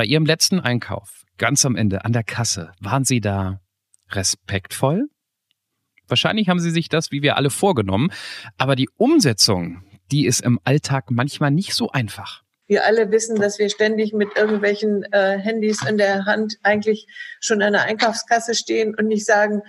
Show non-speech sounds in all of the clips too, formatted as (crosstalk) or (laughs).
Bei Ihrem letzten Einkauf, ganz am Ende, an der Kasse, waren Sie da respektvoll? Wahrscheinlich haben Sie sich das, wie wir alle, vorgenommen, aber die Umsetzung, die ist im Alltag manchmal nicht so einfach. Wir alle wissen, dass wir ständig mit irgendwelchen äh, Handys in der Hand eigentlich schon an der Einkaufskasse stehen und nicht sagen,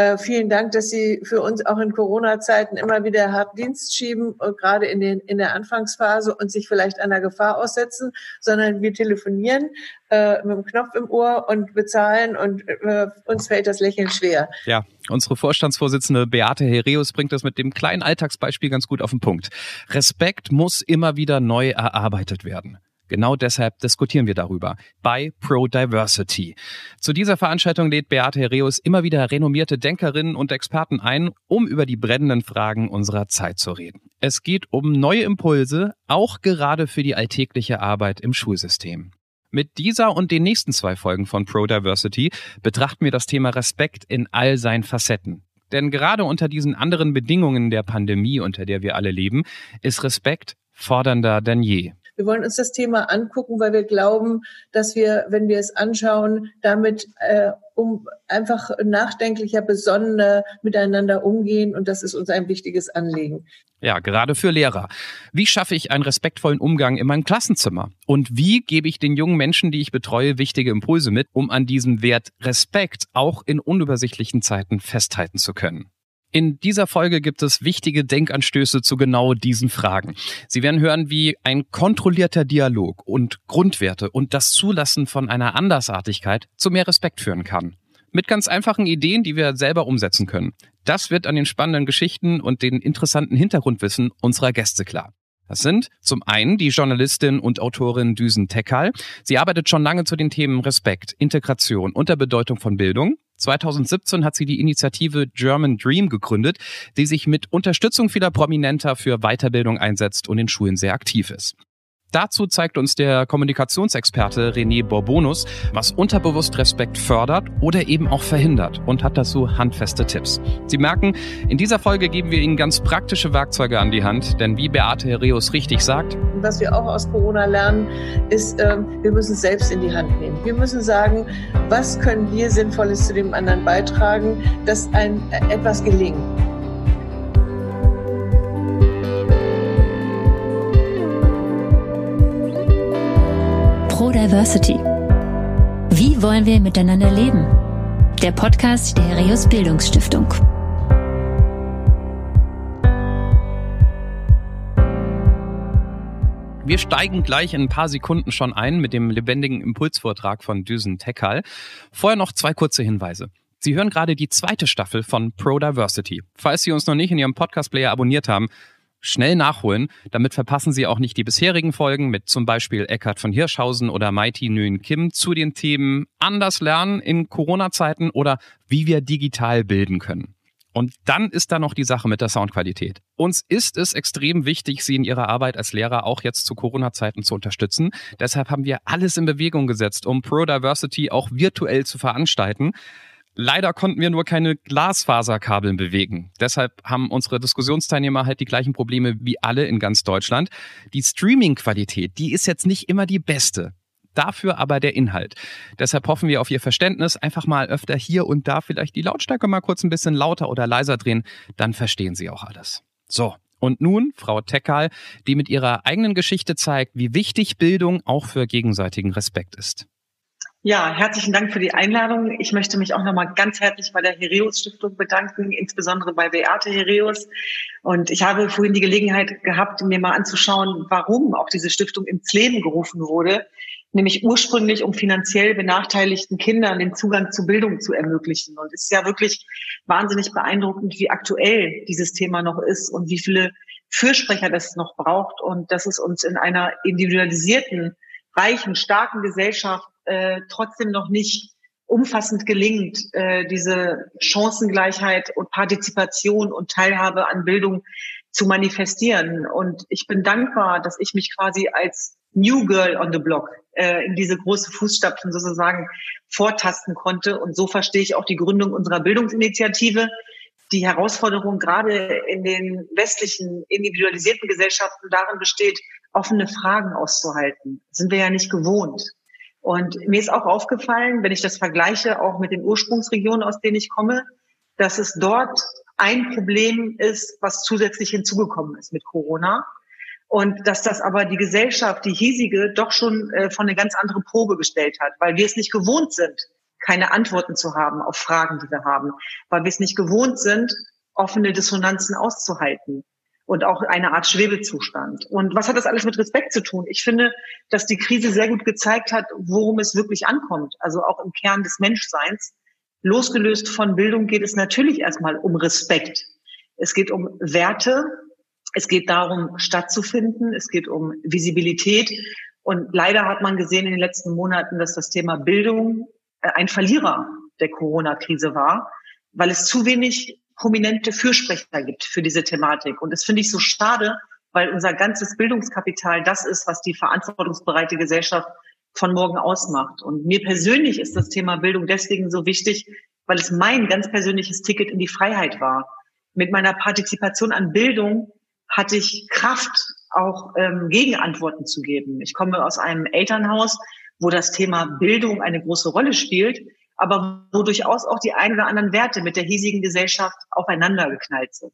äh, vielen Dank, dass Sie für uns auch in Corona-Zeiten immer wieder hart Dienst schieben, äh, gerade in, den, in der Anfangsphase und sich vielleicht einer Gefahr aussetzen, sondern wir telefonieren äh, mit dem Knopf im Ohr und bezahlen und äh, uns fällt das Lächeln schwer. Ja, unsere Vorstandsvorsitzende Beate Hereus bringt das mit dem kleinen Alltagsbeispiel ganz gut auf den Punkt. Respekt muss immer wieder neu erarbeitet werden. Genau deshalb diskutieren wir darüber bei Pro Diversity. Zu dieser Veranstaltung lädt Beate Hereus immer wieder renommierte Denkerinnen und Experten ein, um über die brennenden Fragen unserer Zeit zu reden. Es geht um neue Impulse, auch gerade für die alltägliche Arbeit im Schulsystem. Mit dieser und den nächsten zwei Folgen von Pro Diversity betrachten wir das Thema Respekt in all seinen Facetten. Denn gerade unter diesen anderen Bedingungen der Pandemie, unter der wir alle leben, ist Respekt fordernder denn je. Wir wollen uns das Thema angucken, weil wir glauben, dass wir, wenn wir es anschauen, damit äh, um einfach nachdenklicher, besonnener miteinander umgehen. Und das ist uns ein wichtiges Anliegen. Ja, gerade für Lehrer. Wie schaffe ich einen respektvollen Umgang in meinem Klassenzimmer? Und wie gebe ich den jungen Menschen, die ich betreue, wichtige Impulse mit, um an diesem Wert Respekt auch in unübersichtlichen Zeiten festhalten zu können? In dieser Folge gibt es wichtige Denkanstöße zu genau diesen Fragen. Sie werden hören, wie ein kontrollierter Dialog und Grundwerte und das Zulassen von einer Andersartigkeit zu mehr Respekt führen kann. Mit ganz einfachen Ideen, die wir selber umsetzen können. Das wird an den spannenden Geschichten und den interessanten Hintergrundwissen unserer Gäste klar. Das sind zum einen die Journalistin und Autorin Düsen Tekal. Sie arbeitet schon lange zu den Themen Respekt, Integration und der Bedeutung von Bildung. 2017 hat sie die Initiative German Dream gegründet, die sich mit Unterstützung vieler Prominenter für Weiterbildung einsetzt und in Schulen sehr aktiv ist. Dazu zeigt uns der Kommunikationsexperte René Borbonus, was unterbewusst Respekt fördert oder eben auch verhindert und hat dazu handfeste Tipps. Sie merken, in dieser Folge geben wir Ihnen ganz praktische Werkzeuge an die Hand, denn wie Beate Hereus richtig sagt, was wir auch aus Corona lernen, ist, äh, wir müssen es selbst in die Hand nehmen. Wir müssen sagen, was können wir Sinnvolles zu dem anderen beitragen, dass ein äh, etwas gelingt. Diversity. Wie wollen wir miteinander leben? Der Podcast der Herius Bildungsstiftung. Wir steigen gleich in ein paar Sekunden schon ein mit dem lebendigen Impulsvortrag von Düsen Tekal. Vorher noch zwei kurze Hinweise. Sie hören gerade die zweite Staffel von Pro Diversity. Falls Sie uns noch nicht in Ihrem Podcast-Player abonniert haben, schnell nachholen. Damit verpassen Sie auch nicht die bisherigen Folgen mit zum Beispiel Eckhard von Hirschhausen oder Mighty Nguyen Kim zu den Themen Anders lernen in Corona-Zeiten oder wie wir digital bilden können. Und dann ist da noch die Sache mit der Soundqualität. Uns ist es extrem wichtig, Sie in Ihrer Arbeit als Lehrer auch jetzt zu Corona-Zeiten zu unterstützen. Deshalb haben wir alles in Bewegung gesetzt, um Pro Diversity auch virtuell zu veranstalten. Leider konnten wir nur keine Glasfaserkabeln bewegen. Deshalb haben unsere Diskussionsteilnehmer halt die gleichen Probleme wie alle in ganz Deutschland. Die Streaming-Qualität, die ist jetzt nicht immer die beste. Dafür aber der Inhalt. Deshalb hoffen wir auf Ihr Verständnis. Einfach mal öfter hier und da vielleicht die Lautstärke mal kurz ein bisschen lauter oder leiser drehen. Dann verstehen Sie auch alles. So. Und nun Frau Tekal, die mit ihrer eigenen Geschichte zeigt, wie wichtig Bildung auch für gegenseitigen Respekt ist. Ja, herzlichen Dank für die Einladung. Ich möchte mich auch nochmal ganz herzlich bei der Hereus Stiftung bedanken, insbesondere bei Beate Hereus. Und ich habe vorhin die Gelegenheit gehabt, mir mal anzuschauen, warum auch diese Stiftung ins Leben gerufen wurde, nämlich ursprünglich, um finanziell benachteiligten Kindern den Zugang zu Bildung zu ermöglichen. Und es ist ja wirklich wahnsinnig beeindruckend, wie aktuell dieses Thema noch ist und wie viele Fürsprecher das noch braucht und dass es uns in einer individualisierten, reichen, starken Gesellschaft äh, trotzdem noch nicht umfassend gelingt, äh, diese Chancengleichheit und Partizipation und Teilhabe an Bildung zu manifestieren. Und ich bin dankbar, dass ich mich quasi als New Girl on the Block äh, in diese große Fußstapfen sozusagen vortasten konnte. Und so verstehe ich auch die Gründung unserer Bildungsinitiative. Die Herausforderung gerade in den westlichen individualisierten Gesellschaften darin besteht, offene Fragen auszuhalten. Das sind wir ja nicht gewohnt. Und mir ist auch aufgefallen, wenn ich das vergleiche, auch mit den Ursprungsregionen, aus denen ich komme, dass es dort ein Problem ist, was zusätzlich hinzugekommen ist mit Corona. Und dass das aber die Gesellschaft, die hiesige, doch schon äh, von eine ganz andere Probe gestellt hat, weil wir es nicht gewohnt sind, keine Antworten zu haben auf Fragen, die wir haben, weil wir es nicht gewohnt sind, offene Dissonanzen auszuhalten und auch eine Art Schwebezustand. Und was hat das alles mit Respekt zu tun? Ich finde, dass die Krise sehr gut gezeigt hat, worum es wirklich ankommt, also auch im Kern des Menschseins. Losgelöst von Bildung geht es natürlich erstmal um Respekt. Es geht um Werte, es geht darum, stattzufinden, es geht um Visibilität. Und leider hat man gesehen in den letzten Monaten, dass das Thema Bildung äh, ein Verlierer der Corona-Krise war, weil es zu wenig prominente Fürsprecher gibt für diese Thematik. Und das finde ich so schade, weil unser ganzes Bildungskapital das ist, was die verantwortungsbereite Gesellschaft von morgen ausmacht. Und mir persönlich ist das Thema Bildung deswegen so wichtig, weil es mein ganz persönliches Ticket in die Freiheit war. Mit meiner Partizipation an Bildung hatte ich Kraft, auch ähm, Gegenantworten zu geben. Ich komme aus einem Elternhaus, wo das Thema Bildung eine große Rolle spielt aber wo durchaus auch die ein oder anderen Werte mit der hiesigen Gesellschaft aufeinander geknallt sind.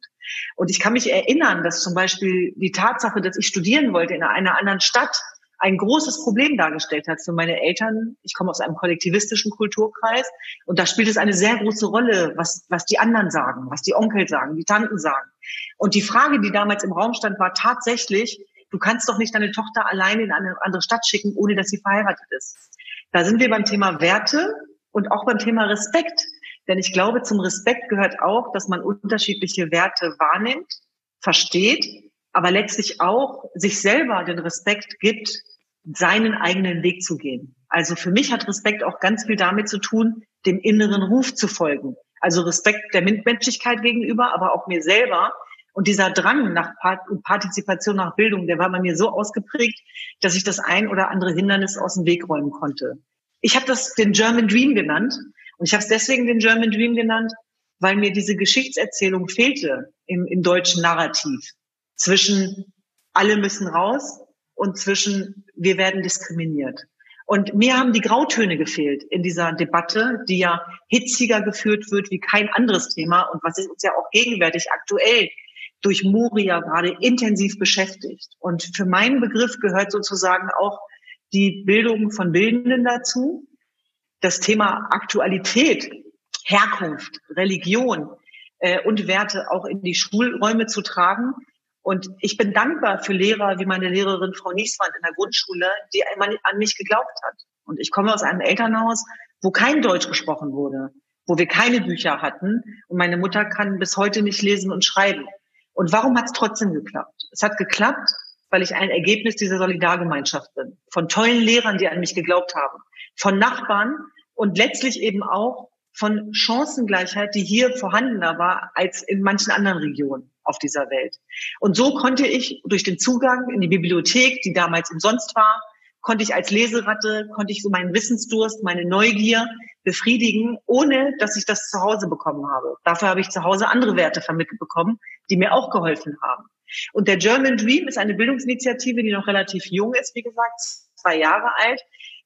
Und ich kann mich erinnern, dass zum Beispiel die Tatsache, dass ich studieren wollte in einer anderen Stadt, ein großes Problem dargestellt hat für meine Eltern. Ich komme aus einem kollektivistischen Kulturkreis und da spielt es eine sehr große Rolle, was, was die anderen sagen, was die Onkel sagen, die Tanten sagen. Und die Frage, die damals im Raum stand, war tatsächlich, du kannst doch nicht deine Tochter alleine in eine andere Stadt schicken, ohne dass sie verheiratet ist. Da sind wir beim Thema Werte und auch beim Thema Respekt. Denn ich glaube, zum Respekt gehört auch, dass man unterschiedliche Werte wahrnimmt, versteht, aber letztlich auch sich selber den Respekt gibt, seinen eigenen Weg zu gehen. Also für mich hat Respekt auch ganz viel damit zu tun, dem inneren Ruf zu folgen. Also Respekt der Mitmenschlichkeit gegenüber, aber auch mir selber. Und dieser Drang nach Partizipation, nach Bildung, der war bei mir so ausgeprägt, dass ich das ein oder andere Hindernis aus dem Weg räumen konnte. Ich habe das den German Dream genannt. Und ich habe es deswegen den German Dream genannt, weil mir diese Geschichtserzählung fehlte im, im deutschen Narrativ. Zwischen alle müssen raus und zwischen wir werden diskriminiert. Und mir haben die Grautöne gefehlt in dieser Debatte, die ja hitziger geführt wird wie kein anderes Thema und was uns ja auch gegenwärtig aktuell durch Moria gerade intensiv beschäftigt. Und für meinen Begriff gehört sozusagen auch die Bildung von Bildenden dazu, das Thema Aktualität, Herkunft, Religion äh, und Werte auch in die Schulräume zu tragen. Und ich bin dankbar für Lehrer wie meine Lehrerin Frau Nieswand in der Grundschule, die an mich geglaubt hat. Und ich komme aus einem Elternhaus, wo kein Deutsch gesprochen wurde, wo wir keine Bücher hatten. Und meine Mutter kann bis heute nicht lesen und schreiben. Und warum hat es trotzdem geklappt? Es hat geklappt, weil ich ein Ergebnis dieser Solidargemeinschaft bin. Von tollen Lehrern, die an mich geglaubt haben. Von Nachbarn und letztlich eben auch von Chancengleichheit, die hier vorhandener war als in manchen anderen Regionen auf dieser Welt. Und so konnte ich durch den Zugang in die Bibliothek, die damals umsonst war, konnte ich als Leseratte, konnte ich so meinen Wissensdurst, meine Neugier befriedigen, ohne dass ich das zu Hause bekommen habe. Dafür habe ich zu Hause andere Werte vermittelt bekommen, die mir auch geholfen haben. Und der German Dream ist eine Bildungsinitiative, die noch relativ jung ist, wie gesagt, zwei Jahre alt,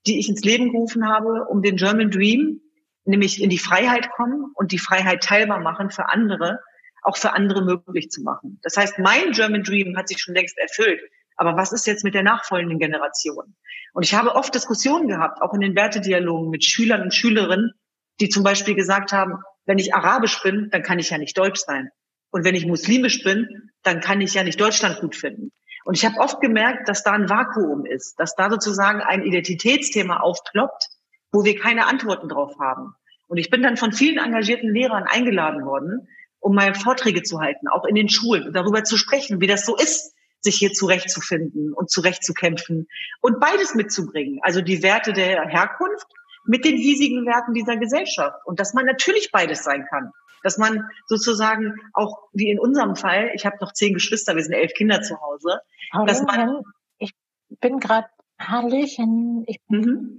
die ich ins Leben gerufen habe, um den German Dream, nämlich in die Freiheit kommen und die Freiheit teilbar machen für andere, auch für andere möglich zu machen. Das heißt, mein German Dream hat sich schon längst erfüllt. Aber was ist jetzt mit der nachfolgenden Generation? Und ich habe oft Diskussionen gehabt, auch in den Wertedialogen mit Schülern und Schülerinnen, die zum Beispiel gesagt haben, wenn ich arabisch bin, dann kann ich ja nicht deutsch sein. Und wenn ich muslimisch bin, dann kann ich ja nicht Deutschland gut finden. Und ich habe oft gemerkt, dass da ein Vakuum ist, dass da sozusagen ein Identitätsthema aufploppt, wo wir keine Antworten drauf haben. Und ich bin dann von vielen engagierten Lehrern eingeladen worden, um mal Vorträge zu halten, auch in den Schulen, darüber zu sprechen, wie das so ist, sich hier zurechtzufinden und zurechtzukämpfen und beides mitzubringen. Also die Werte der Herkunft mit den hiesigen Werten dieser Gesellschaft. Und dass man natürlich beides sein kann dass man sozusagen auch wie in unserem Fall, ich habe noch zehn Geschwister, wir sind elf Kinder zu Hause, Hallöchen. dass man ich bin gerade Hallöchen, ich mhm.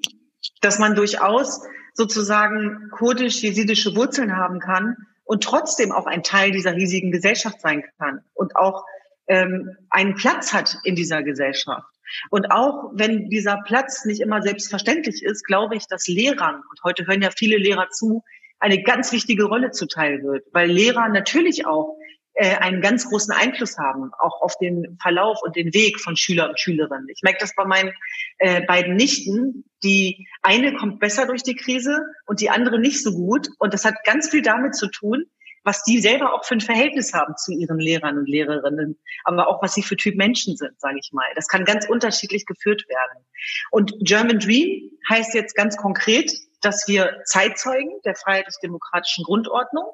dass man durchaus sozusagen kurdisch-jesidische Wurzeln haben kann und trotzdem auch ein Teil dieser riesigen Gesellschaft sein kann und auch ähm, einen Platz hat in dieser Gesellschaft. Und auch wenn dieser Platz nicht immer selbstverständlich ist, glaube ich, dass Lehrern, und heute hören ja viele Lehrer zu, eine ganz wichtige Rolle zuteil wird, weil Lehrer natürlich auch äh, einen ganz großen Einfluss haben, auch auf den Verlauf und den Weg von Schüler und Schülerinnen. Ich merke das bei meinen äh, beiden Nichten. Die eine kommt besser durch die Krise und die andere nicht so gut. Und das hat ganz viel damit zu tun, was die selber auch für ein Verhältnis haben zu ihren Lehrern und Lehrerinnen, aber auch was sie für Typ Menschen sind, sage ich mal. Das kann ganz unterschiedlich geführt werden. Und German Dream heißt jetzt ganz konkret, dass wir Zeitzeugen der freiheitlich-demokratischen Grundordnung,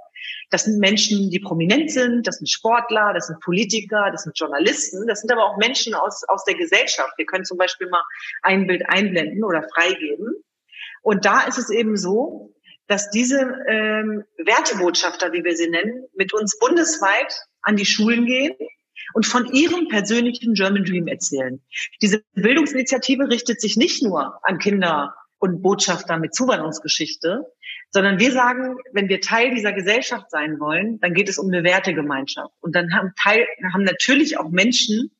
das sind Menschen, die prominent sind, das sind Sportler, das sind Politiker, das sind Journalisten, das sind aber auch Menschen aus, aus der Gesellschaft. Wir können zum Beispiel mal ein Bild einblenden oder freigeben. Und da ist es eben so, dass diese ähm, Wertebotschafter, wie wir sie nennen, mit uns bundesweit an die Schulen gehen und von ihrem persönlichen German Dream erzählen. Diese Bildungsinitiative richtet sich nicht nur an Kinder und Botschafter mit Zuwanderungsgeschichte, sondern wir sagen, wenn wir Teil dieser Gesellschaft sein wollen, dann geht es um eine Wertegemeinschaft. Und dann haben, Teil, haben natürlich auch Menschen,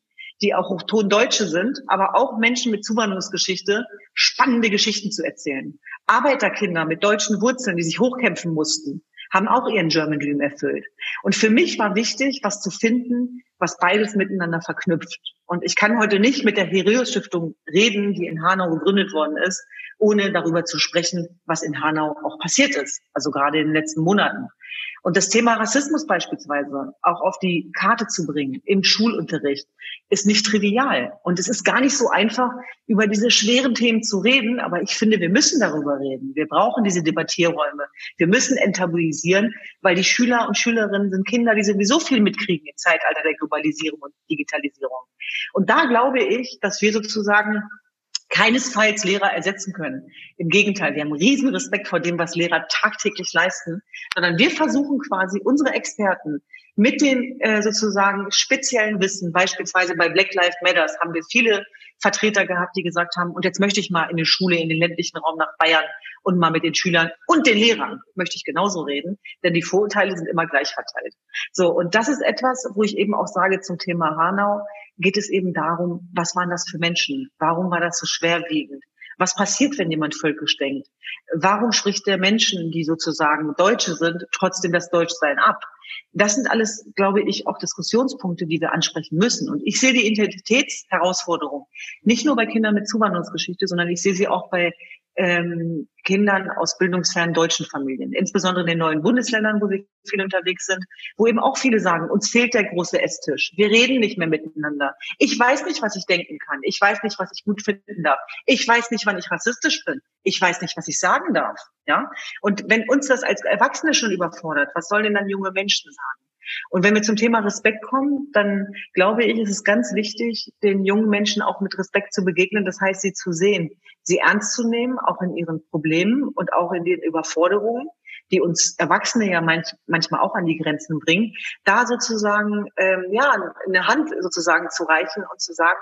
die auch hochton Deutsche sind, aber auch Menschen mit Zuwanderungsgeschichte spannende Geschichten zu erzählen. Arbeiterkinder mit deutschen Wurzeln, die sich hochkämpfen mussten, haben auch ihren German Dream erfüllt. Und für mich war wichtig, was zu finden, was beides miteinander verknüpft. Und ich kann heute nicht mit der Hereus Stiftung reden, die in Hanau gegründet worden ist, ohne darüber zu sprechen, was in Hanau auch passiert ist, also gerade in den letzten Monaten. Und das Thema Rassismus beispielsweise auch auf die Karte zu bringen im Schulunterricht ist nicht trivial. Und es ist gar nicht so einfach, über diese schweren Themen zu reden. Aber ich finde, wir müssen darüber reden. Wir brauchen diese Debattierräume. Wir müssen enttabuisieren, weil die Schüler und Schülerinnen sind Kinder, die sowieso viel mitkriegen im Zeitalter der Globalisierung und Digitalisierung. Und da glaube ich, dass wir sozusagen keinesfalls Lehrer ersetzen können. Im Gegenteil, wir haben riesen Respekt vor dem, was Lehrer tagtäglich leisten, sondern wir versuchen quasi unsere Experten mit dem äh, sozusagen speziellen Wissen, beispielsweise bei Black Lives Matters haben wir viele Vertreter gehabt, die gesagt haben, und jetzt möchte ich mal in die Schule, in den ländlichen Raum nach Bayern und mal mit den Schülern und den Lehrern möchte ich genauso reden, denn die Vorurteile sind immer gleich verteilt. So, und das ist etwas, wo ich eben auch sage zum Thema Hanau, geht es eben darum, was waren das für Menschen? Warum war das so schwerwiegend? Was passiert, wenn jemand völkisch denkt? Warum spricht der Menschen, die sozusagen Deutsche sind, trotzdem das Deutschsein ab? Das sind alles, glaube ich, auch Diskussionspunkte, die wir ansprechen müssen. Und ich sehe die Identitätsherausforderung nicht nur bei Kindern mit Zuwanderungsgeschichte, sondern ich sehe sie auch bei ähm, Kindern aus bildungsfernen deutschen Familien, insbesondere in den neuen Bundesländern, wo wir viel unterwegs sind, wo eben auch viele sagen, uns fehlt der große Esstisch. Wir reden nicht mehr miteinander. Ich weiß nicht, was ich denken kann. Ich weiß nicht, was ich gut finden darf. Ich weiß nicht, wann ich rassistisch bin. Ich weiß nicht, was ich sagen darf. Ja? Und wenn uns das als Erwachsene schon überfordert, was sollen denn dann junge Menschen sagen? Und wenn wir zum Thema Respekt kommen, dann glaube ich, ist es ganz wichtig, den jungen Menschen auch mit Respekt zu begegnen. Das heißt, sie zu sehen, sie ernst zu nehmen, auch in ihren Problemen und auch in den Überforderungen, die uns Erwachsene ja manch, manchmal auch an die Grenzen bringen, da sozusagen ähm, ja eine Hand sozusagen zu reichen und zu sagen,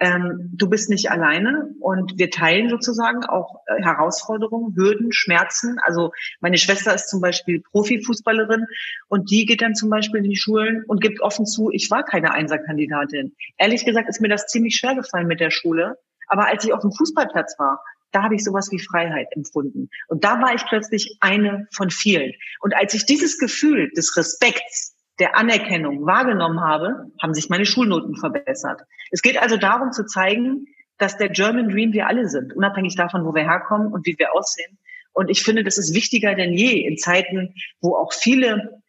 ähm, du bist nicht alleine und wir teilen sozusagen auch äh, Herausforderungen, Hürden, Schmerzen. Also meine Schwester ist zum Beispiel Profifußballerin und die geht dann zum Beispiel in die Schulen und gibt offen zu, ich war keine Einserkandidatin. Ehrlich gesagt ist mir das ziemlich schwer gefallen mit der Schule. Aber als ich auf dem Fußballplatz war, da habe ich sowas wie Freiheit empfunden. Und da war ich plötzlich eine von vielen. Und als ich dieses Gefühl des Respekts der Anerkennung wahrgenommen habe, haben sich meine Schulnoten verbessert. Es geht also darum zu zeigen, dass der German Dream wir alle sind, unabhängig davon, wo wir herkommen und wie wir aussehen. Und ich finde, das ist wichtiger denn je in Zeiten, wo auch viele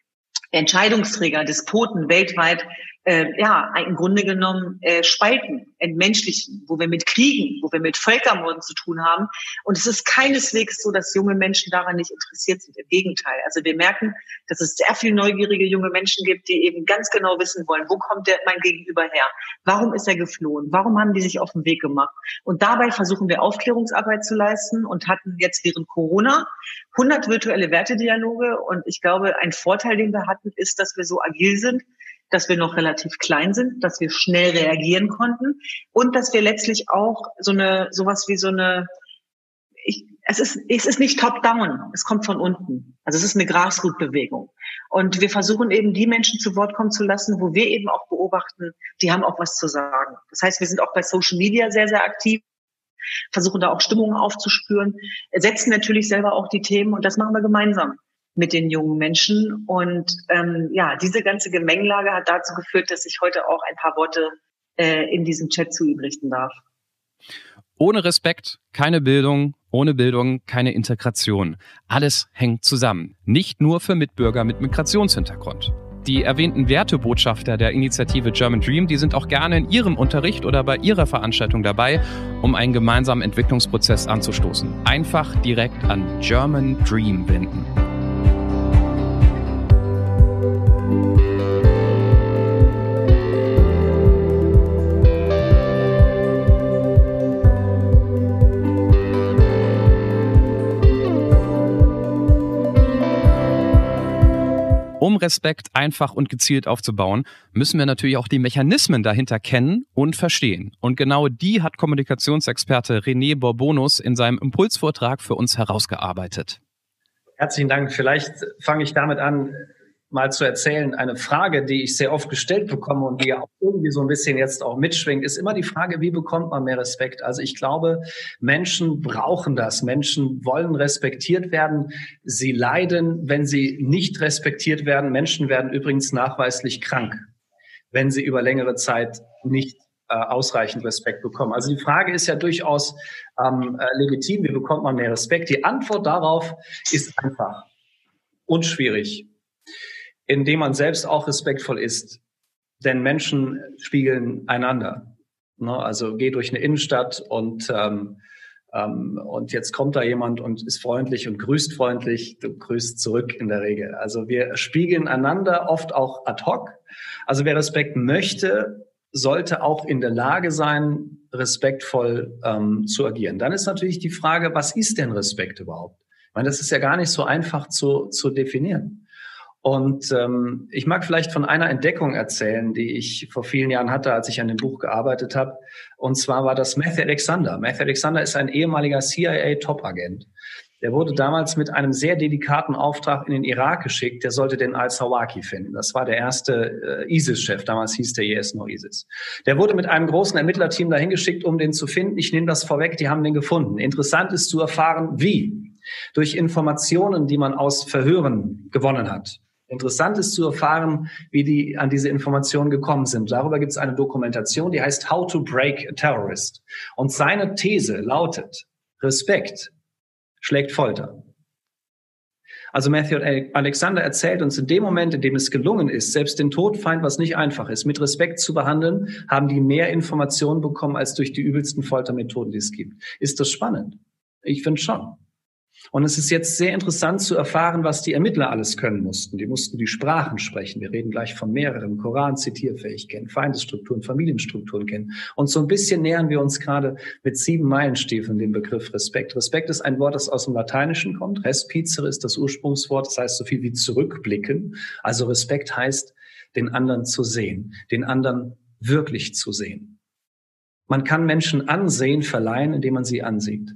Entscheidungsträger, Despoten weltweit äh, ja, im Grunde genommen äh, spalten, entmenschlichen, wo wir mit Kriegen, wo wir mit Völkermorden zu tun haben. Und es ist keineswegs so, dass junge Menschen daran nicht interessiert sind. Im Gegenteil. Also wir merken, dass es sehr viel neugierige junge Menschen gibt, die eben ganz genau wissen wollen, wo kommt der, mein Gegenüber her? Warum ist er geflohen? Warum haben die sich auf den Weg gemacht? Und dabei versuchen wir Aufklärungsarbeit zu leisten und hatten jetzt während Corona 100 virtuelle Wertedialoge. Und ich glaube, ein Vorteil, den wir hatten, ist, dass wir so agil sind, dass wir noch relativ klein sind, dass wir schnell reagieren konnten und dass wir letztlich auch so eine sowas wie so eine ich, es ist, es ist nicht top-down, es kommt von unten. Also es ist eine Grassroot-Bewegung. Und wir versuchen eben die Menschen zu Wort kommen zu lassen, wo wir eben auch beobachten, die haben auch was zu sagen. Das heißt, wir sind auch bei Social Media sehr, sehr aktiv, versuchen da auch Stimmungen aufzuspüren, setzen natürlich selber auch die Themen und das machen wir gemeinsam mit den jungen Menschen. Und ähm, ja, diese ganze Gemengelage hat dazu geführt, dass ich heute auch ein paar Worte äh, in diesem Chat zu ihm richten darf. Ohne Respekt keine Bildung, ohne Bildung keine Integration. Alles hängt zusammen. Nicht nur für Mitbürger mit Migrationshintergrund. Die erwähnten Wertebotschafter der Initiative German Dream, die sind auch gerne in ihrem Unterricht oder bei ihrer Veranstaltung dabei, um einen gemeinsamen Entwicklungsprozess anzustoßen. Einfach direkt an German Dream wenden. Um Respekt einfach und gezielt aufzubauen, müssen wir natürlich auch die Mechanismen dahinter kennen und verstehen. Und genau die hat Kommunikationsexperte René Borbonus in seinem Impulsvortrag für uns herausgearbeitet. Herzlichen Dank. Vielleicht fange ich damit an, mal zu erzählen. Eine Frage, die ich sehr oft gestellt bekomme und die ja auch irgendwie so ein bisschen jetzt auch mitschwingt, ist immer die Frage, wie bekommt man mehr Respekt? Also ich glaube, Menschen brauchen das. Menschen wollen respektiert werden. Sie leiden, wenn sie nicht respektiert werden. Menschen werden übrigens nachweislich krank, wenn sie über längere Zeit nicht äh, ausreichend Respekt bekommen. Also die Frage ist ja durchaus ähm, äh, legitim, wie bekommt man mehr Respekt? Die Antwort darauf ist einfach und schwierig indem man selbst auch respektvoll ist. Denn Menschen spiegeln einander. Ne? Also geh durch eine Innenstadt und ähm, ähm, und jetzt kommt da jemand und ist freundlich und grüßt freundlich. Du grüßt zurück in der Regel. Also wir spiegeln einander oft auch ad hoc. Also wer Respekt möchte, sollte auch in der Lage sein, respektvoll ähm, zu agieren. Dann ist natürlich die Frage, was ist denn Respekt überhaupt? Ich meine, das ist ja gar nicht so einfach zu, zu definieren. Und ähm, ich mag vielleicht von einer Entdeckung erzählen, die ich vor vielen Jahren hatte, als ich an dem Buch gearbeitet habe. Und zwar war das Matthew Alexander. Matthew Alexander ist ein ehemaliger CIA-Top-Agent. Der wurde damals mit einem sehr delikaten Auftrag in den Irak geschickt. Der sollte den Al-Sawaki finden. Das war der erste äh, ISIS-Chef. Damals hieß der yes no ISIS. Der wurde mit einem großen Ermittlerteam dahin geschickt, um den zu finden. Ich nehme das vorweg. Die haben den gefunden. Interessant ist zu erfahren, wie. Durch Informationen, die man aus Verhören gewonnen hat. Interessant ist zu erfahren, wie die an diese Informationen gekommen sind. Darüber gibt es eine Dokumentation, die heißt How to Break a Terrorist. Und seine These lautet, Respekt schlägt Folter. Also Matthew Alexander erzählt uns, in dem Moment, in dem es gelungen ist, selbst den Todfeind, was nicht einfach ist, mit Respekt zu behandeln, haben die mehr Informationen bekommen als durch die übelsten Foltermethoden, die es gibt. Ist das spannend? Ich finde schon. Und es ist jetzt sehr interessant zu erfahren, was die Ermittler alles können mussten. Die mussten die Sprachen sprechen. Wir reden gleich von mehreren. Koran zitierfähig kennen, Feindesstrukturen, Familienstrukturen kennen. Und so ein bisschen nähern wir uns gerade mit sieben Meilenstiefeln dem Begriff Respekt. Respekt ist ein Wort, das aus dem Lateinischen kommt. Respizere ist das Ursprungswort. Das heißt so viel wie zurückblicken. Also Respekt heißt, den anderen zu sehen, den anderen wirklich zu sehen. Man kann Menschen Ansehen verleihen, indem man sie ansieht.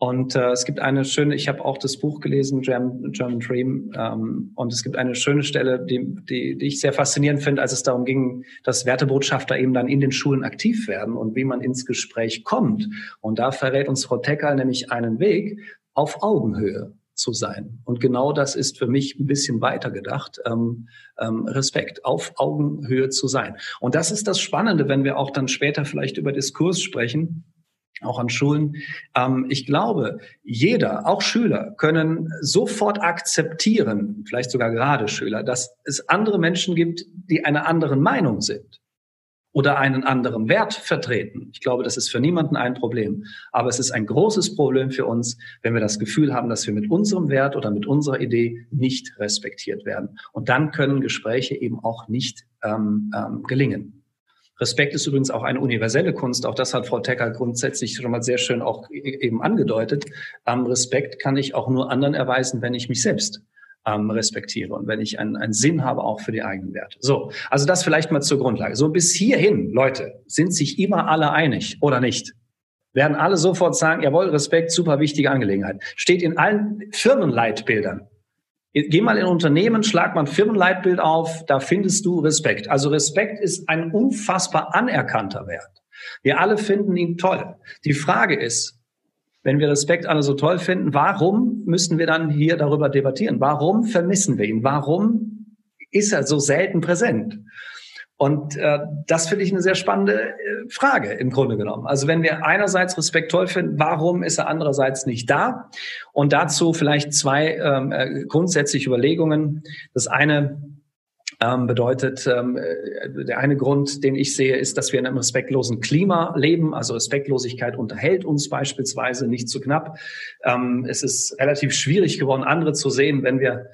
Und äh, es gibt eine schöne, ich habe auch das Buch gelesen, German, German Dream, ähm, und es gibt eine schöne Stelle, die, die, die ich sehr faszinierend finde, als es darum ging, dass Wertebotschafter eben dann in den Schulen aktiv werden und wie man ins Gespräch kommt. Und da verrät uns Frau Tecker nämlich einen Weg auf Augenhöhe zu sein. Und genau das ist für mich ein bisschen weiter gedacht, ähm, ähm, Respekt, auf Augenhöhe zu sein. Und das ist das Spannende, wenn wir auch dann später vielleicht über Diskurs sprechen auch an Schulen. Ähm, ich glaube, jeder, auch Schüler, können sofort akzeptieren, vielleicht sogar gerade Schüler, dass es andere Menschen gibt, die einer anderen Meinung sind oder einen anderen Wert vertreten. Ich glaube, das ist für niemanden ein Problem. Aber es ist ein großes Problem für uns, wenn wir das Gefühl haben, dass wir mit unserem Wert oder mit unserer Idee nicht respektiert werden. Und dann können Gespräche eben auch nicht ähm, ähm, gelingen. Respekt ist übrigens auch eine universelle Kunst. Auch das hat Frau Tecker grundsätzlich schon mal sehr schön auch e-, eben angedeutet. Ähm, Respekt kann ich auch nur anderen erweisen, wenn ich mich selbst ähm, respektiere und wenn ich einen, einen Sinn habe auch für die eigenen Werte. So, also das vielleicht mal zur Grundlage. So bis hierhin, Leute, sind sich immer alle einig oder nicht? werden alle sofort sagen, jawohl, Respekt, super wichtige Angelegenheit. Steht in allen Firmenleitbildern. Geh mal in Unternehmen, schlag mal ein Firmenleitbild auf, da findest du Respekt. Also Respekt ist ein unfassbar anerkannter Wert. Wir alle finden ihn toll. Die Frage ist, wenn wir Respekt alle so toll finden, warum müssen wir dann hier darüber debattieren? Warum vermissen wir ihn? Warum ist er so selten präsent? Und äh, das finde ich eine sehr spannende äh, Frage im Grunde genommen. Also wenn wir einerseits Respekt toll finden, warum ist er andererseits nicht da? Und dazu vielleicht zwei ähm, äh, grundsätzliche Überlegungen. Das eine ähm, bedeutet, ähm, äh, der eine Grund, den ich sehe, ist, dass wir in einem respektlosen Klima leben. Also Respektlosigkeit unterhält uns beispielsweise nicht zu knapp. Ähm, es ist relativ schwierig geworden, andere zu sehen, wenn wir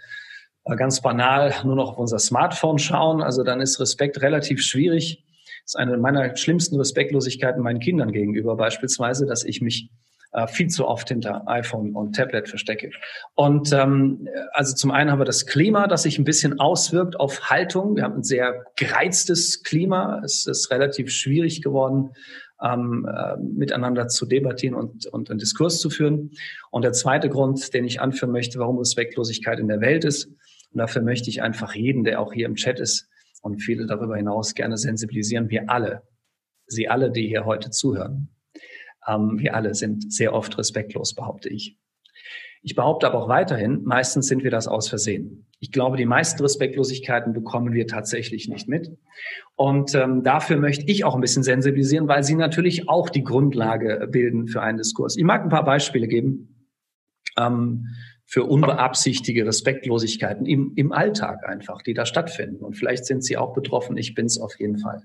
ganz banal nur noch auf unser Smartphone schauen. Also dann ist Respekt relativ schwierig. Das ist eine meiner schlimmsten Respektlosigkeiten meinen Kindern gegenüber beispielsweise, dass ich mich äh, viel zu oft hinter iPhone und Tablet verstecke. Und ähm, also zum einen haben wir das Klima, das sich ein bisschen auswirkt auf Haltung. Wir haben ein sehr gereiztes Klima. Es ist relativ schwierig geworden, ähm, äh, miteinander zu debattieren und, und einen Diskurs zu führen. Und der zweite Grund, den ich anführen möchte, warum Respektlosigkeit in der Welt ist, und dafür möchte ich einfach jeden, der auch hier im Chat ist und viele darüber hinaus gerne sensibilisieren. Wir alle, Sie alle, die hier heute zuhören, ähm, wir alle sind sehr oft respektlos, behaupte ich. Ich behaupte aber auch weiterhin, meistens sind wir das aus Versehen. Ich glaube, die meisten Respektlosigkeiten bekommen wir tatsächlich nicht mit. Und ähm, dafür möchte ich auch ein bisschen sensibilisieren, weil sie natürlich auch die Grundlage bilden für einen Diskurs. Ich mag ein paar Beispiele geben. Ähm, für unbeabsichtigte Respektlosigkeiten im, im Alltag einfach, die da stattfinden. Und vielleicht sind Sie auch betroffen, ich bin es auf jeden Fall.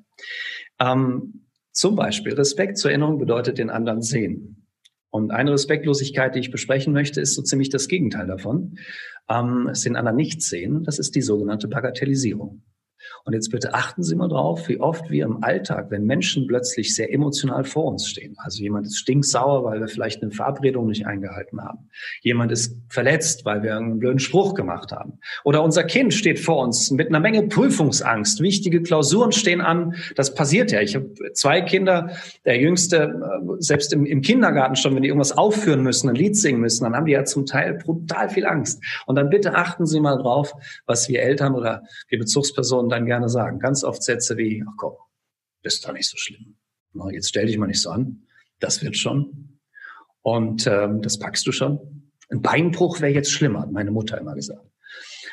Ähm, zum Beispiel Respekt zur Erinnerung bedeutet den anderen sehen. Und eine Respektlosigkeit, die ich besprechen möchte, ist so ziemlich das Gegenteil davon. Ähm, es den anderen nicht sehen, das ist die sogenannte Bagatellisierung. Und jetzt bitte achten Sie mal drauf, wie oft wir im Alltag, wenn Menschen plötzlich sehr emotional vor uns stehen, also jemand ist stinksauer, weil wir vielleicht eine Verabredung nicht eingehalten haben, jemand ist verletzt, weil wir einen blöden Spruch gemacht haben, oder unser Kind steht vor uns mit einer Menge Prüfungsangst, wichtige Klausuren stehen an, das passiert ja. Ich habe zwei Kinder, der jüngste, äh, selbst im, im Kindergarten schon, wenn die irgendwas aufführen müssen, ein Lied singen müssen, dann haben die ja zum Teil brutal viel Angst. Und dann bitte achten Sie mal drauf, was wir Eltern oder wir Bezugspersonen dann gerne sagen. Ganz oft Sätze wie, ach komm, das ist doch nicht so schlimm. Jetzt stell dich mal nicht so an. Das wird schon. Und ähm, das packst du schon. Ein Beinbruch wäre jetzt schlimmer, hat meine Mutter immer gesagt.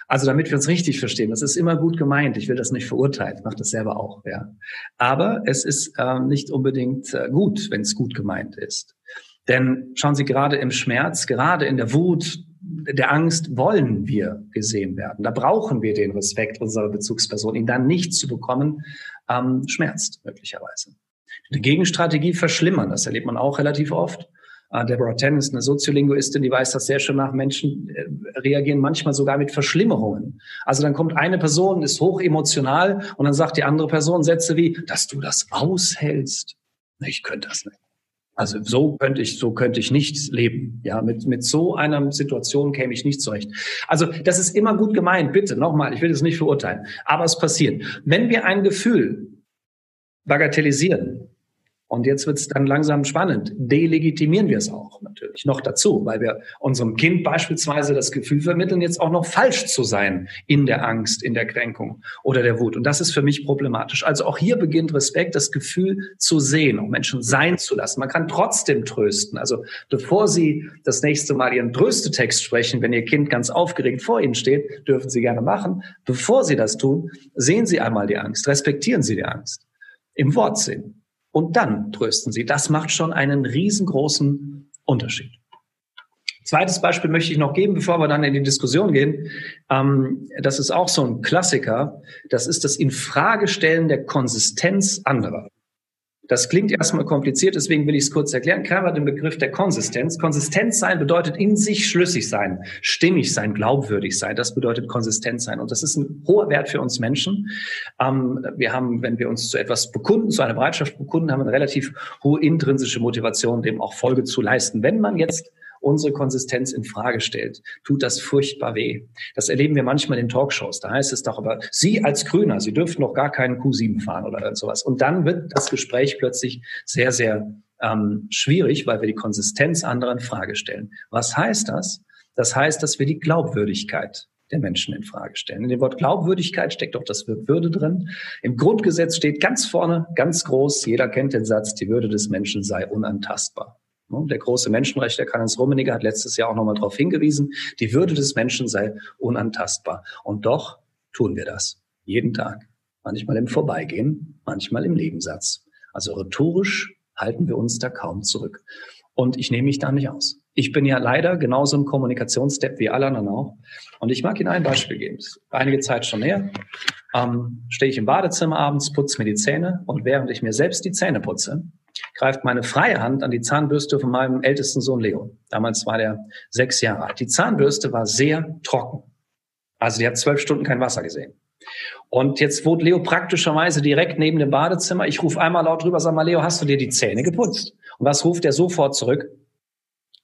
Also damit wir uns richtig verstehen, das ist immer gut gemeint. Ich will das nicht verurteilen, mache das selber auch. Ja. Aber es ist ähm, nicht unbedingt äh, gut, wenn es gut gemeint ist. Denn schauen Sie gerade im Schmerz, gerade in der Wut, der Angst wollen wir gesehen werden. Da brauchen wir den Respekt unserer Bezugsperson. Ihn dann nicht zu bekommen, ähm, schmerzt möglicherweise. Die Gegenstrategie verschlimmern, das erlebt man auch relativ oft. Äh, Deborah Tennis, eine Soziolinguistin, die weiß das sehr schön nach. Menschen äh, reagieren manchmal sogar mit Verschlimmerungen. Also dann kommt eine Person, ist hoch emotional und dann sagt die andere Person Sätze wie, dass du das aushältst. Ich könnte das nicht. Also so könnte ich, so könnte ich nicht leben. Ja, mit, mit so einer Situation käme ich nicht zurecht. Also das ist immer gut gemeint. Bitte, nochmal, ich will das nicht verurteilen. Aber es passiert. Wenn wir ein Gefühl bagatellisieren, und jetzt wird es dann langsam spannend. Delegitimieren wir es auch natürlich noch dazu, weil wir unserem Kind beispielsweise das Gefühl vermitteln, jetzt auch noch falsch zu sein in der Angst, in der Kränkung oder der Wut. Und das ist für mich problematisch. Also auch hier beginnt Respekt, das Gefühl zu sehen, um Menschen sein zu lassen. Man kann trotzdem trösten. Also bevor Sie das nächste Mal Ihren Tröstetext sprechen, wenn Ihr Kind ganz aufgeregt vor Ihnen steht, dürfen Sie gerne machen. Bevor Sie das tun, sehen Sie einmal die Angst, respektieren Sie die Angst. Im Wortsinn und dann trösten sie. Das macht schon einen riesengroßen Unterschied. Zweites Beispiel möchte ich noch geben, bevor wir dann in die Diskussion gehen. Ähm, das ist auch so ein Klassiker. Das ist das Infragestellen der Konsistenz anderer. Das klingt erstmal kompliziert, deswegen will ich es kurz erklären. Kramer den Begriff der Konsistenz. Konsistenz sein bedeutet in sich schlüssig sein, stimmig sein, glaubwürdig sein. Das bedeutet Konsistenz sein. Und das ist ein hoher Wert für uns Menschen. Ähm, wir haben, wenn wir uns zu etwas bekunden, zu einer Bereitschaft bekunden, haben wir eine relativ hohe intrinsische Motivation, dem auch Folge zu leisten. Wenn man jetzt unsere Konsistenz in Frage stellt, tut das furchtbar weh. Das erleben wir manchmal in Talkshows. Da heißt es doch aber, Sie als Grüner, Sie dürften noch gar keinen Q7 fahren oder sowas. Und dann wird das Gespräch plötzlich sehr, sehr ähm, schwierig, weil wir die Konsistenz anderer in Frage stellen. Was heißt das? Das heißt, dass wir die Glaubwürdigkeit der Menschen in Frage stellen. In dem Wort Glaubwürdigkeit steckt auch das Wort Würde drin. Im Grundgesetz steht ganz vorne, ganz groß, jeder kennt den Satz, die Würde des Menschen sei unantastbar. Der große Menschenrechtler Karl-Heinz Rummenigge hat letztes Jahr auch nochmal darauf hingewiesen, die Würde des Menschen sei unantastbar. Und doch tun wir das. Jeden Tag. Manchmal im Vorbeigehen, manchmal im Nebensatz. Also rhetorisch halten wir uns da kaum zurück. Und ich nehme mich da nicht aus. Ich bin ja leider genauso ein Kommunikationsstep wie alle anderen auch. Und ich mag Ihnen ein Beispiel geben. Einige Zeit schon her. Ähm, stehe ich im Badezimmer abends, putze mir die Zähne und während ich mir selbst die Zähne putze, greift meine freie Hand an die Zahnbürste von meinem ältesten Sohn Leo. Damals war der sechs Jahre alt. Die Zahnbürste war sehr trocken. Also die hat zwölf Stunden kein Wasser gesehen. Und jetzt wohnt Leo praktischerweise direkt neben dem Badezimmer. Ich rufe einmal laut drüber, sag mal, Leo, hast du dir die Zähne geputzt? Und was ruft er sofort zurück?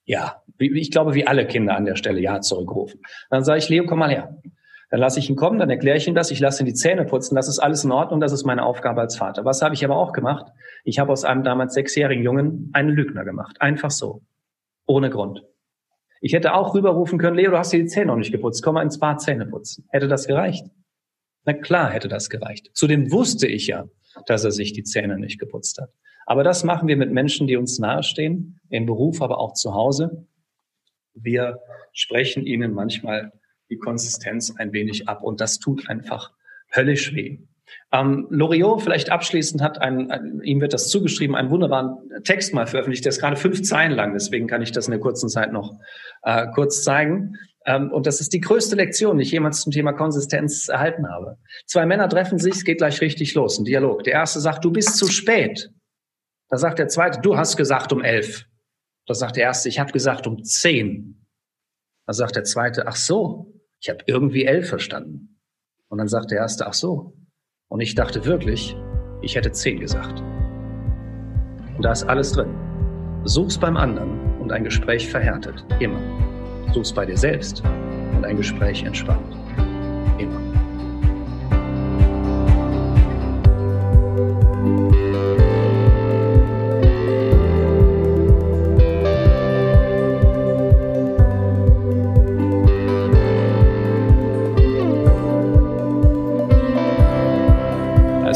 Ja, ich glaube, wie alle Kinder an der Stelle Ja zurückrufen. Dann sage ich, Leo, komm mal her. Dann lasse ich ihn kommen, dann erkläre ich ihm das, ich lasse ihn die Zähne putzen, das ist alles in Ordnung, das ist meine Aufgabe als Vater. Was habe ich aber auch gemacht? Ich habe aus einem damals sechsjährigen Jungen einen Lügner gemacht. Einfach so. Ohne Grund. Ich hätte auch rüberrufen können, Leo, du hast dir die Zähne noch nicht geputzt, komm mal ins Bad Zähne putzen. Hätte das gereicht? Na klar hätte das gereicht. Zudem wusste ich ja, dass er sich die Zähne nicht geputzt hat. Aber das machen wir mit Menschen, die uns nahestehen, im Beruf, aber auch zu Hause. Wir sprechen ihnen manchmal die Konsistenz ein wenig ab und das tut einfach höllisch weh. Ähm, Loriot vielleicht abschließend hat ein, ein, ihm wird das zugeschrieben, einen wunderbaren Text mal veröffentlicht, der ist gerade fünf Zeilen lang, deswegen kann ich das in der kurzen Zeit noch äh, kurz zeigen. Ähm, und das ist die größte Lektion, die ich jemals zum Thema Konsistenz erhalten habe. Zwei Männer treffen sich, es geht gleich richtig los, ein Dialog. Der erste sagt, du bist zu spät. Da sagt der zweite, du hast gesagt um elf. Da sagt der erste, ich habe gesagt um zehn. Da sagt der zweite, ach so, ich habe irgendwie elf verstanden. Und dann sagt der erste, ach so. Und ich dachte wirklich, ich hätte zehn gesagt. Und da ist alles drin. Such's beim anderen und ein Gespräch verhärtet. Immer. Such's bei dir selbst und ein Gespräch entspannt.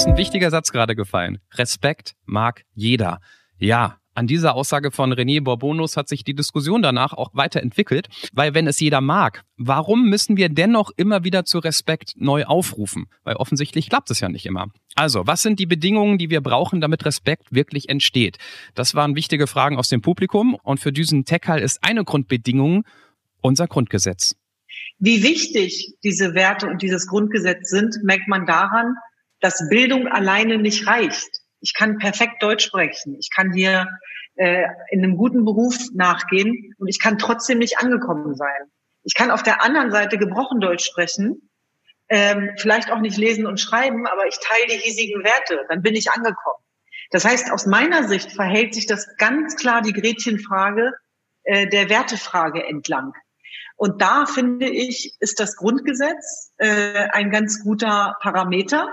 Ein wichtiger Satz gerade gefallen. Respekt mag jeder. Ja, an dieser Aussage von René Borbonus hat sich die Diskussion danach auch weiterentwickelt, weil wenn es jeder mag, warum müssen wir dennoch immer wieder zu Respekt neu aufrufen? Weil offensichtlich klappt es ja nicht immer. Also, was sind die Bedingungen, die wir brauchen, damit Respekt wirklich entsteht? Das waren wichtige Fragen aus dem Publikum und für Düsen Tekal ist eine Grundbedingung unser Grundgesetz. Wie wichtig diese Werte und dieses Grundgesetz sind, merkt man daran, dass Bildung alleine nicht reicht. Ich kann perfekt Deutsch sprechen. Ich kann hier äh, in einem guten Beruf nachgehen und ich kann trotzdem nicht angekommen sein. Ich kann auf der anderen Seite gebrochen Deutsch sprechen, ähm, vielleicht auch nicht lesen und schreiben, aber ich teile die hiesigen Werte, dann bin ich angekommen. Das heißt, aus meiner Sicht verhält sich das ganz klar die Gretchenfrage äh, der Wertefrage entlang. Und da finde ich, ist das Grundgesetz äh, ein ganz guter Parameter.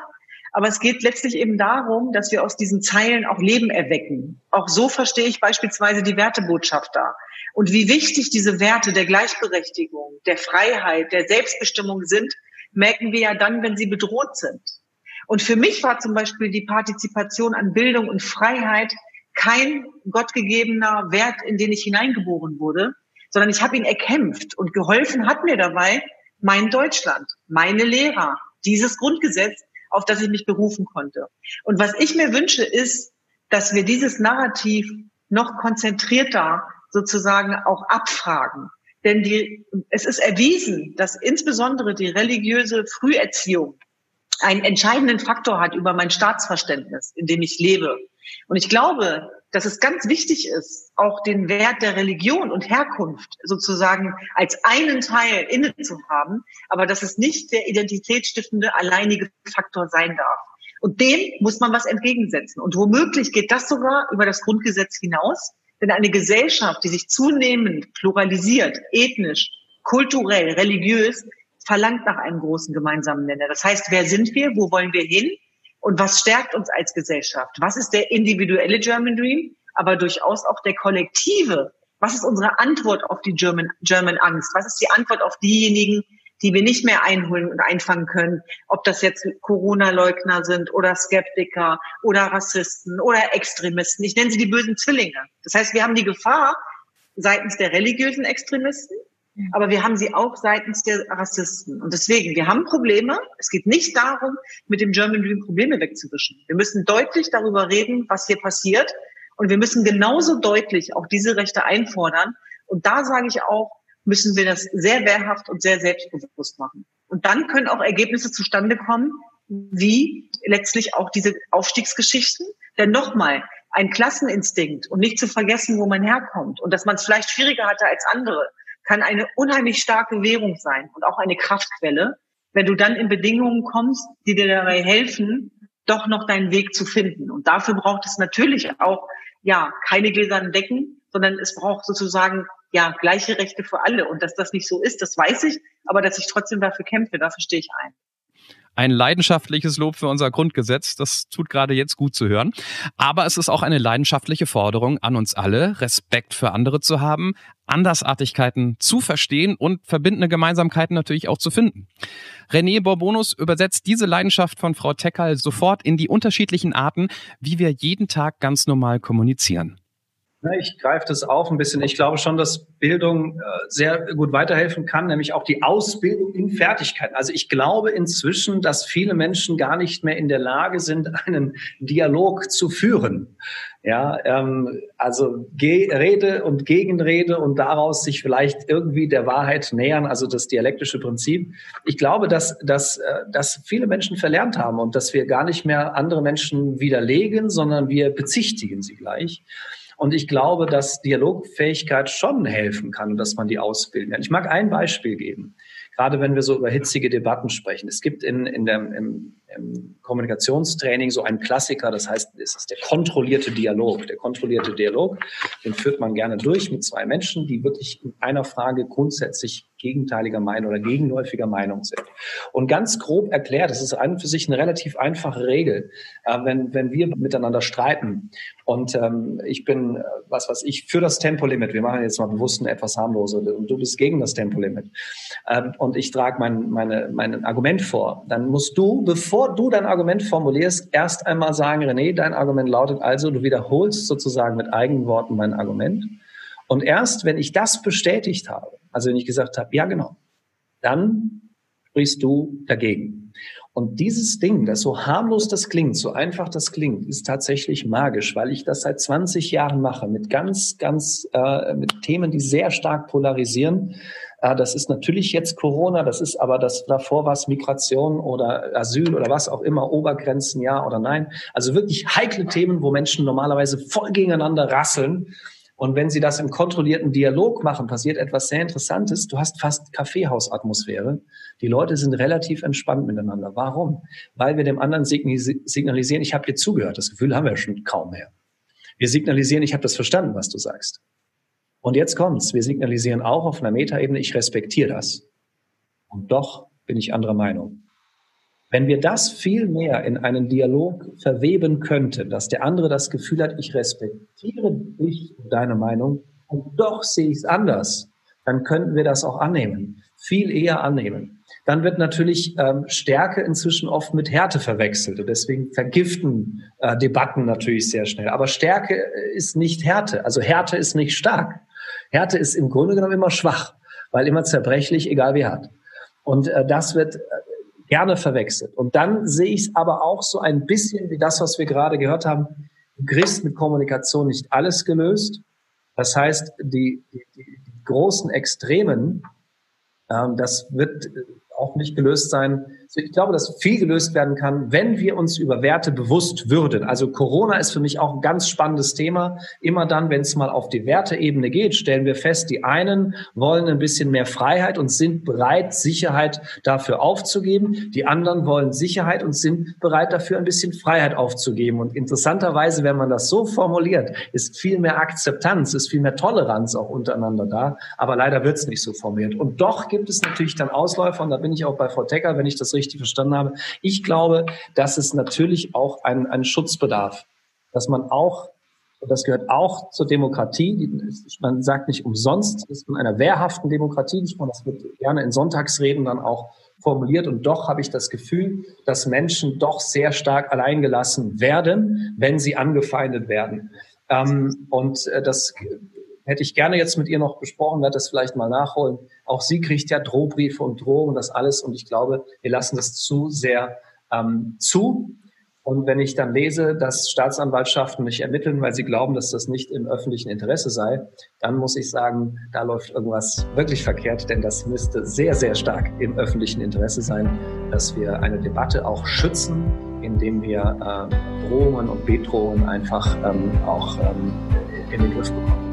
Aber es geht letztlich eben darum, dass wir aus diesen Zeilen auch Leben erwecken. Auch so verstehe ich beispielsweise die Wertebotschaft da. Und wie wichtig diese Werte der Gleichberechtigung, der Freiheit, der Selbstbestimmung sind, merken wir ja dann, wenn sie bedroht sind. Und für mich war zum Beispiel die Partizipation an Bildung und Freiheit kein gottgegebener Wert, in den ich hineingeboren wurde, sondern ich habe ihn erkämpft und geholfen hat mir dabei mein Deutschland, meine Lehrer, dieses Grundgesetz, auf das ich mich berufen konnte. Und was ich mir wünsche, ist, dass wir dieses Narrativ noch konzentrierter sozusagen auch abfragen. Denn die, es ist erwiesen, dass insbesondere die religiöse Früherziehung einen entscheidenden Faktor hat über mein Staatsverständnis, in dem ich lebe. Und ich glaube, dass es ganz wichtig ist, auch den Wert der Religion und Herkunft sozusagen als einen Teil inne zu haben, aber dass es nicht der identitätsstiftende alleinige Faktor sein darf. Und dem muss man was entgegensetzen. Und womöglich geht das sogar über das Grundgesetz hinaus, denn eine Gesellschaft, die sich zunehmend pluralisiert, ethnisch, kulturell, religiös, verlangt nach einem großen gemeinsamen Nenner. Das heißt, wer sind wir? Wo wollen wir hin? Und was stärkt uns als Gesellschaft? Was ist der individuelle German Dream? aber durchaus auch der Kollektive. Was ist unsere Antwort auf die German, German Angst? Was ist die Antwort auf diejenigen, die wir nicht mehr einholen und einfangen können? Ob das jetzt Corona-Leugner sind oder Skeptiker oder Rassisten oder Extremisten. Ich nenne sie die bösen Zwillinge. Das heißt, wir haben die Gefahr seitens der religiösen Extremisten, aber wir haben sie auch seitens der Rassisten. Und deswegen, wir haben Probleme. Es geht nicht darum, mit dem German Dream Probleme wegzuwischen. Wir müssen deutlich darüber reden, was hier passiert. Und wir müssen genauso deutlich auch diese Rechte einfordern. Und da sage ich auch, müssen wir das sehr wehrhaft und sehr selbstbewusst machen. Und dann können auch Ergebnisse zustande kommen, wie letztlich auch diese Aufstiegsgeschichten. Denn nochmal, ein Klasseninstinkt und nicht zu vergessen, wo man herkommt und dass man es vielleicht schwieriger hatte als andere kann eine unheimlich starke Währung sein und auch eine Kraftquelle, wenn du dann in Bedingungen kommst, die dir dabei helfen, doch noch deinen Weg zu finden. Und dafür braucht es natürlich auch, ja, keine gläsernen Decken, sondern es braucht sozusagen, ja, gleiche Rechte für alle. Und dass das nicht so ist, das weiß ich, aber dass ich trotzdem dafür kämpfe, dafür stehe ich ein ein leidenschaftliches Lob für unser Grundgesetz. Das tut gerade jetzt gut zu hören. Aber es ist auch eine leidenschaftliche Forderung an uns alle, Respekt für andere zu haben, Andersartigkeiten zu verstehen und verbindende Gemeinsamkeiten natürlich auch zu finden. René Borbonus übersetzt diese Leidenschaft von Frau Teckerl sofort in die unterschiedlichen Arten, wie wir jeden Tag ganz normal kommunizieren. Ich greife das auf ein bisschen. Ich glaube schon, dass Bildung äh, sehr gut weiterhelfen kann, nämlich auch die Ausbildung in Fertigkeiten. Also ich glaube inzwischen, dass viele Menschen gar nicht mehr in der Lage sind, einen Dialog zu führen. Ja, ähm, also Ge Rede und Gegenrede und daraus sich vielleicht irgendwie der Wahrheit nähern, also das dialektische Prinzip. Ich glaube, dass, dass, äh, dass viele Menschen verlernt haben und dass wir gar nicht mehr andere Menschen widerlegen, sondern wir bezichtigen sie gleich. Und ich glaube, dass Dialogfähigkeit schon helfen kann, dass man die ausbilden kann. Ich mag ein Beispiel geben, gerade wenn wir so über hitzige Debatten sprechen. Es gibt in, in der, im, im Kommunikationstraining so einen Klassiker, das heißt, es ist der kontrollierte Dialog. Der kontrollierte Dialog, den führt man gerne durch mit zwei Menschen, die wirklich in einer Frage grundsätzlich gegenteiliger Meinung oder gegenläufiger Meinung sind. Und ganz grob erklärt, das ist an und für sich eine relativ einfache Regel, äh, wenn, wenn wir miteinander streiten. Und ähm, ich bin, äh, was was ich, für das Tempolimit, wir machen jetzt mal bewusst ein etwas harmlose und du bist gegen das Tempolimit. Ähm, und ich trage mein, meine, mein Argument vor, dann musst du, bevor du dein Argument formulierst, erst einmal sagen, René, dein Argument lautet also, du wiederholst sozusagen mit eigenen Worten mein Argument. Und erst wenn ich das bestätigt habe, also wenn ich gesagt habe, ja genau, dann sprichst du dagegen. Und dieses Ding, das so harmlos das klingt, so einfach das klingt, ist tatsächlich magisch, weil ich das seit 20 Jahren mache mit ganz, ganz äh, mit Themen, die sehr stark polarisieren. Äh, das ist natürlich jetzt Corona, das ist aber das davor was Migration oder Asyl oder was auch immer, Obergrenzen ja oder nein. Also wirklich heikle Themen, wo Menschen normalerweise voll gegeneinander rasseln. Und wenn Sie das im kontrollierten Dialog machen, passiert etwas sehr Interessantes. Du hast fast Kaffeehausatmosphäre. Die Leute sind relativ entspannt miteinander. Warum? Weil wir dem anderen signalisieren, ich habe dir zugehört. Das Gefühl haben wir schon kaum mehr. Wir signalisieren, ich habe das verstanden, was du sagst. Und jetzt kommt's. Wir signalisieren auch auf einer Metaebene, ich respektiere das. Und doch bin ich anderer Meinung. Wenn wir das viel mehr in einen Dialog verweben könnten, dass der andere das Gefühl hat, ich respektiere dich und deine Meinung und doch sehe ich es anders, dann könnten wir das auch annehmen, viel eher annehmen. Dann wird natürlich ähm, Stärke inzwischen oft mit Härte verwechselt und deswegen vergiften äh, Debatten natürlich sehr schnell. Aber Stärke äh, ist nicht Härte, also Härte ist nicht stark. Härte ist im Grunde genommen immer schwach, weil immer zerbrechlich, egal wie hart. Und äh, das wird äh, gerne verwechselt. Und dann sehe ich es aber auch so ein bisschen wie das, was wir gerade gehört haben. Du kriegst mit Kommunikation nicht alles gelöst. Das heißt, die, die, die großen Extremen, ähm, das wird auch nicht gelöst sein. Ich glaube, dass viel gelöst werden kann, wenn wir uns über Werte bewusst würden. Also Corona ist für mich auch ein ganz spannendes Thema. Immer dann, wenn es mal auf die Werteebene geht, stellen wir fest, die einen wollen ein bisschen mehr Freiheit und sind bereit, Sicherheit dafür aufzugeben. Die anderen wollen Sicherheit und sind bereit, dafür ein bisschen Freiheit aufzugeben. Und interessanterweise, wenn man das so formuliert, ist viel mehr Akzeptanz, ist viel mehr Toleranz auch untereinander da. Aber leider wird es nicht so formuliert. Und doch gibt es natürlich dann Ausläufer, und da bin ich auch bei Frau Tecker, wenn ich das richtig verstanden habe. Ich glaube, dass es natürlich auch einen, einen Schutz bedarf, dass man auch Und das gehört auch zur Demokratie. Man sagt nicht umsonst, ist von einer wehrhaften Demokratie gesprochen. Das wird gerne in Sonntagsreden dann auch formuliert. Und doch habe ich das Gefühl, dass Menschen doch sehr stark alleingelassen werden, wenn sie angefeindet werden. Ähm, und äh, das hätte ich gerne jetzt mit ihr noch besprochen, werde das vielleicht mal nachholen. Auch sie kriegt ja Drohbriefe und Drohungen, das alles. Und ich glaube, wir lassen das zu sehr ähm, zu. Und wenn ich dann lese, dass Staatsanwaltschaften nicht ermitteln, weil sie glauben, dass das nicht im öffentlichen Interesse sei, dann muss ich sagen, da läuft irgendwas wirklich verkehrt, denn das müsste sehr, sehr stark im öffentlichen Interesse sein, dass wir eine Debatte auch schützen, indem wir äh, Drohungen und Bedrohungen einfach ähm, auch ähm, in den Griff bekommen.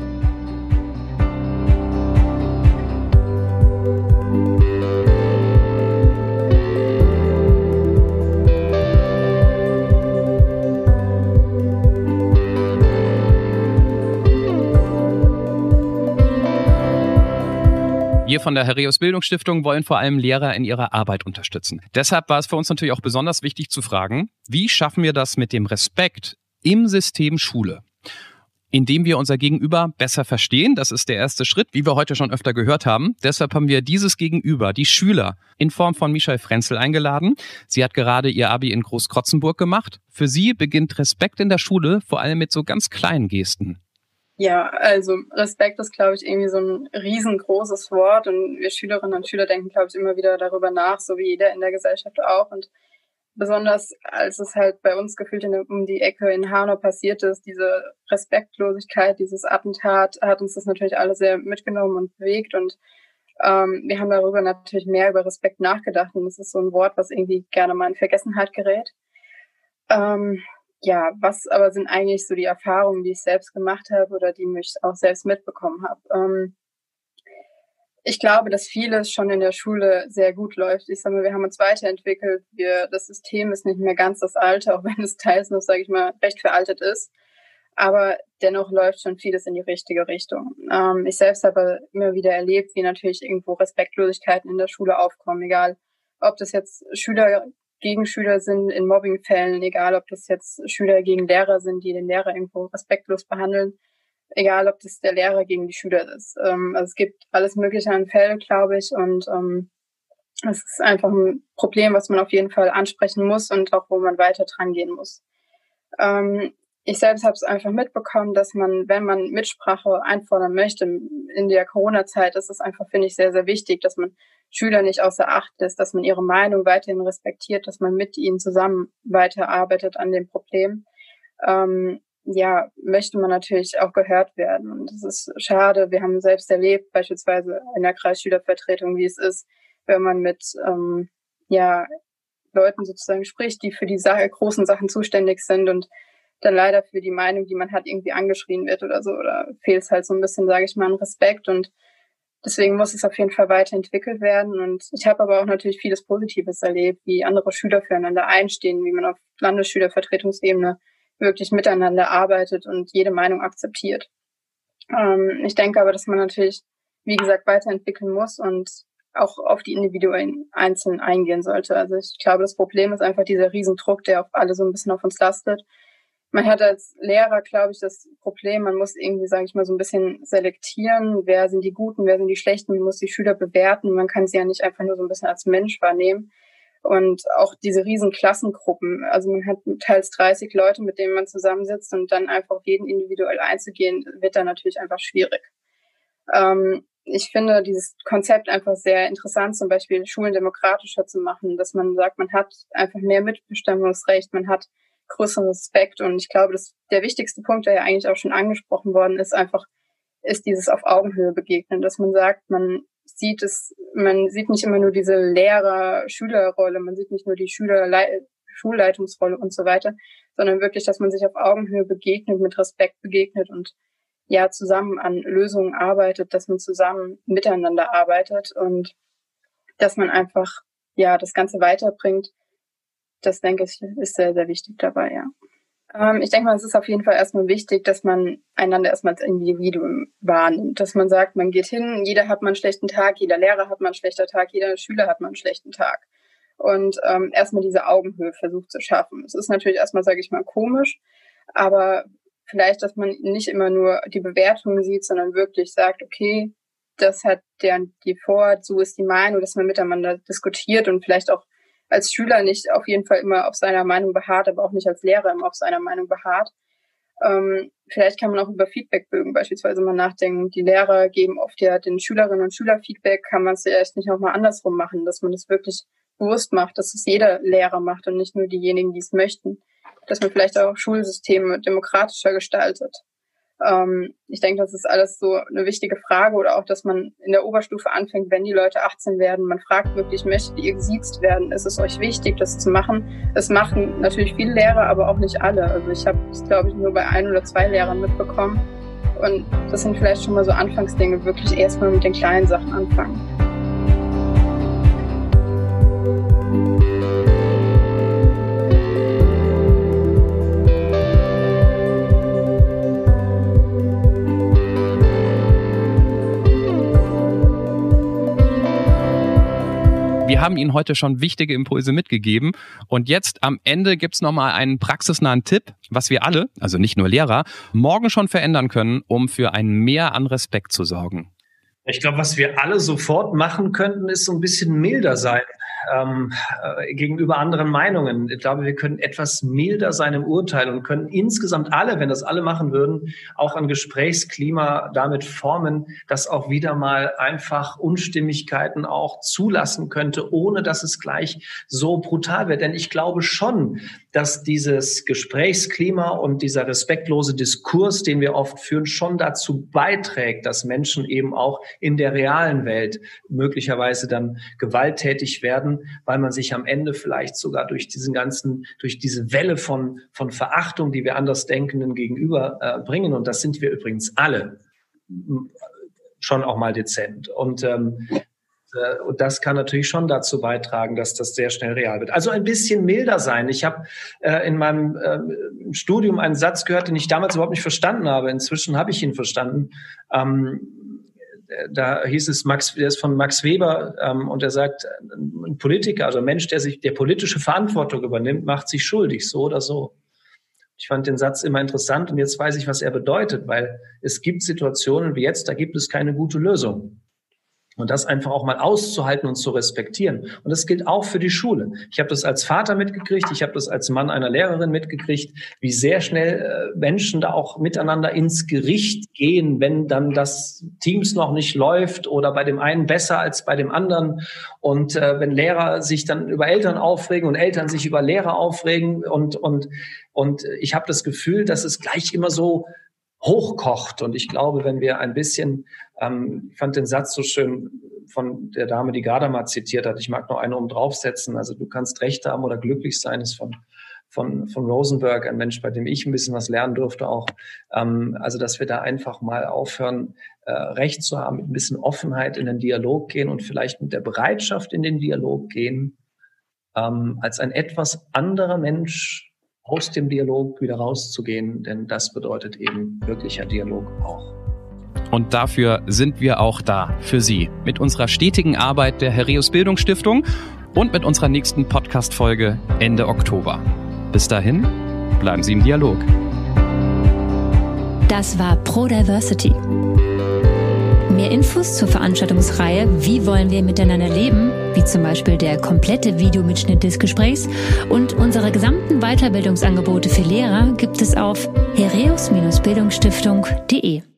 Wir von der Herreus Bildungsstiftung wollen vor allem Lehrer in ihrer Arbeit unterstützen. Deshalb war es für uns natürlich auch besonders wichtig zu fragen, wie schaffen wir das mit dem Respekt im System Schule? indem wir unser Gegenüber besser verstehen. Das ist der erste Schritt, wie wir heute schon öfter gehört haben. Deshalb haben wir dieses Gegenüber, die Schüler, in Form von Michelle Frenzel eingeladen. Sie hat gerade ihr Abi in Großkrotzenburg gemacht. Für sie beginnt Respekt in der Schule vor allem mit so ganz kleinen Gesten. Ja, also Respekt ist, glaube ich, irgendwie so ein riesengroßes Wort und wir Schülerinnen und Schüler denken, glaube ich, immer wieder darüber nach, so wie jeder in der Gesellschaft auch. Und besonders als es halt bei uns gefühlt in, um die Ecke in Hanau passiert ist, diese Respektlosigkeit, dieses Attentat, hat uns das natürlich alle sehr mitgenommen und bewegt und ähm, wir haben darüber natürlich mehr über Respekt nachgedacht und es ist so ein Wort, was irgendwie gerne mal in Vergessenheit gerät. Ähm, ja, was aber sind eigentlich so die Erfahrungen, die ich selbst gemacht habe oder die mich auch selbst mitbekommen habe? Ähm, ich glaube, dass vieles schon in der Schule sehr gut läuft. Ich sage mal, wir haben uns weiterentwickelt. Wir, das System ist nicht mehr ganz das alte, (laughs) auch wenn es teils noch, sage ich mal, recht veraltet ist. Aber dennoch läuft schon vieles in die richtige Richtung. Ähm, ich selbst habe immer wieder erlebt, wie natürlich irgendwo Respektlosigkeiten in der Schule aufkommen, egal ob das jetzt Schüler Gegenschüler sind in Mobbingfällen, egal ob das jetzt Schüler gegen Lehrer sind, die den Lehrer irgendwo respektlos behandeln, egal ob das der Lehrer gegen die Schüler ist. Ähm, also es gibt alles Mögliche an Fällen, glaube ich, und ähm, es ist einfach ein Problem, was man auf jeden Fall ansprechen muss und auch wo man weiter dran gehen muss. Ähm, ich selbst habe es einfach mitbekommen, dass man, wenn man Mitsprache einfordern möchte, in der Corona-Zeit ist es einfach, finde ich, sehr, sehr wichtig, dass man Schüler nicht außer Acht lässt, dass man ihre Meinung weiterhin respektiert, dass man mit ihnen zusammen weiterarbeitet an dem Problem. Ähm, ja, möchte man natürlich auch gehört werden. Und das ist schade. Wir haben selbst erlebt, beispielsweise in der Kreisschülervertretung, wie es ist, wenn man mit ähm, ja, Leuten sozusagen spricht, die für die großen Sachen zuständig sind und dann leider für die Meinung, die man hat, irgendwie angeschrien wird oder so. Oder fehlt es halt so ein bisschen, sage ich mal, an Respekt. Und deswegen muss es auf jeden Fall weiterentwickelt werden. Und ich habe aber auch natürlich vieles Positives erlebt, wie andere Schüler füreinander einstehen, wie man auf Landesschülervertretungsebene wirklich miteinander arbeitet und jede Meinung akzeptiert. Ähm, ich denke aber, dass man natürlich, wie gesagt, weiterentwickeln muss und auch auf die individuellen Einzelnen eingehen sollte. Also ich glaube, das Problem ist einfach dieser Riesendruck, der auf alle so ein bisschen auf uns lastet man hat als Lehrer, glaube ich, das Problem, man muss irgendwie, sage ich mal, so ein bisschen selektieren, wer sind die Guten, wer sind die Schlechten, man muss die Schüler bewerten, man kann sie ja nicht einfach nur so ein bisschen als Mensch wahrnehmen. Und auch diese riesen Klassengruppen, also man hat teils 30 Leute, mit denen man zusammensitzt und dann einfach auf jeden individuell einzugehen, wird dann natürlich einfach schwierig. Ähm, ich finde dieses Konzept einfach sehr interessant, zum Beispiel Schulen demokratischer zu machen, dass man sagt, man hat einfach mehr Mitbestimmungsrecht, man hat größeren Respekt. Und ich glaube, dass der wichtigste Punkt, der ja eigentlich auch schon angesprochen worden ist, einfach ist dieses auf Augenhöhe begegnen, dass man sagt, man sieht es, man sieht nicht immer nur diese Lehrer-Schüler-Rolle, man sieht nicht nur die Schüler Schulleitungsrolle und so weiter, sondern wirklich, dass man sich auf Augenhöhe begegnet, mit Respekt begegnet und ja zusammen an Lösungen arbeitet, dass man zusammen miteinander arbeitet und dass man einfach ja das Ganze weiterbringt das denke ich, ist sehr, sehr wichtig dabei, ja. Ähm, ich denke mal, es ist auf jeden Fall erstmal wichtig, dass man einander erstmal als Individuum wahrnimmt, dass man sagt, man geht hin, jeder hat mal einen schlechten Tag, jeder Lehrer hat mal einen schlechten Tag, jeder Schüler hat mal einen schlechten Tag. Und ähm, erstmal diese Augenhöhe versucht zu schaffen. Es ist natürlich erstmal, sage ich mal, komisch, aber vielleicht, dass man nicht immer nur die Bewertungen sieht, sondern wirklich sagt, okay, das hat der die vor, so ist die Meinung, dass man miteinander diskutiert und vielleicht auch als Schüler nicht auf jeden Fall immer auf seiner Meinung beharrt, aber auch nicht als Lehrer immer auf seiner Meinung beharrt. Ähm, vielleicht kann man auch über Feedbackbögen beispielsweise mal nachdenken. Die Lehrer geben oft ja den Schülerinnen und Schülern Feedback. Kann man es vielleicht nicht auch mal andersrum machen, dass man das wirklich bewusst macht, dass es jeder Lehrer macht und nicht nur diejenigen, die es möchten. Dass man vielleicht auch Schulsysteme demokratischer gestaltet. Ähm, ich denke, das ist alles so eine wichtige Frage oder auch, dass man in der Oberstufe anfängt, wenn die Leute 18 werden. Man fragt wirklich, möchtet ihr gesiezt werden? Ist es euch wichtig, das zu machen? Das machen natürlich viele Lehrer, aber auch nicht alle. Also ich habe es, glaube ich, nur bei ein oder zwei Lehrern mitbekommen. Und das sind vielleicht schon mal so Anfangsdinge, wirklich erstmal mit den kleinen Sachen anfangen. Wir haben Ihnen heute schon wichtige Impulse mitgegeben. Und jetzt am Ende gibt's nochmal einen praxisnahen Tipp, was wir alle, also nicht nur Lehrer, morgen schon verändern können, um für ein Mehr an Respekt zu sorgen. Ich glaube, was wir alle sofort machen könnten, ist so ein bisschen milder sein ähm, äh, gegenüber anderen Meinungen. Ich glaube, wir können etwas milder sein im Urteil und können insgesamt alle, wenn das alle machen würden, auch ein Gesprächsklima damit formen, das auch wieder mal einfach Unstimmigkeiten auch zulassen könnte, ohne dass es gleich so brutal wird. Denn ich glaube schon, dass dieses Gesprächsklima und dieser respektlose Diskurs, den wir oft führen, schon dazu beiträgt, dass Menschen eben auch in der realen Welt möglicherweise dann gewalttätig werden, weil man sich am Ende vielleicht sogar durch diesen ganzen, durch diese Welle von, von Verachtung, die wir Andersdenkenden gegenüber äh, bringen, und das sind wir übrigens alle, schon auch mal dezent. Und ähm, äh, und das kann natürlich schon dazu beitragen, dass das sehr schnell real wird. Also ein bisschen milder sein. Ich habe äh, in meinem äh, Studium einen Satz gehört, den ich damals überhaupt nicht verstanden habe. Inzwischen habe ich ihn verstanden. Ähm, da hieß es, Max, der ist von Max Weber ähm, und er sagt, ein Politiker, also ein Mensch, der sich der politische Verantwortung übernimmt, macht sich schuldig, so oder so. Ich fand den Satz immer interessant und jetzt weiß ich, was er bedeutet, weil es gibt Situationen wie jetzt, da gibt es keine gute Lösung. Und das einfach auch mal auszuhalten und zu respektieren. Und das gilt auch für die Schule. Ich habe das als Vater mitgekriegt, ich habe das als Mann einer Lehrerin mitgekriegt, wie sehr schnell äh, Menschen da auch miteinander ins Gericht gehen, wenn dann das Teams noch nicht läuft oder bei dem einen besser als bei dem anderen. Und äh, wenn Lehrer sich dann über Eltern aufregen und Eltern sich über Lehrer aufregen und, und, und ich habe das Gefühl, dass es gleich immer so hochkocht. Und ich glaube, wenn wir ein bisschen, ähm, ich fand den Satz so schön von der Dame, die Gadamer zitiert hat, ich mag noch eine um draufsetzen, also du kannst Recht haben oder glücklich sein, ist von, von, von Rosenberg, ein Mensch, bei dem ich ein bisschen was lernen durfte auch. Ähm, also, dass wir da einfach mal aufhören, äh, Recht zu haben, mit ein bisschen Offenheit in den Dialog gehen und vielleicht mit der Bereitschaft in den Dialog gehen, ähm, als ein etwas anderer Mensch aus dem Dialog wieder rauszugehen, denn das bedeutet eben wirklicher Dialog auch. Und dafür sind wir auch da, für Sie, mit unserer stetigen Arbeit der Herreus Bildungsstiftung und mit unserer nächsten Podcast-Folge Ende Oktober. Bis dahin, bleiben Sie im Dialog. Das war Pro Diversity. Mehr Infos zur Veranstaltungsreihe Wie wollen wir miteinander leben, wie zum Beispiel der komplette Videomitschnitt des Gesprächs und unsere gesamten Weiterbildungsangebote für Lehrer gibt es auf hereus-bildungsstiftung.de.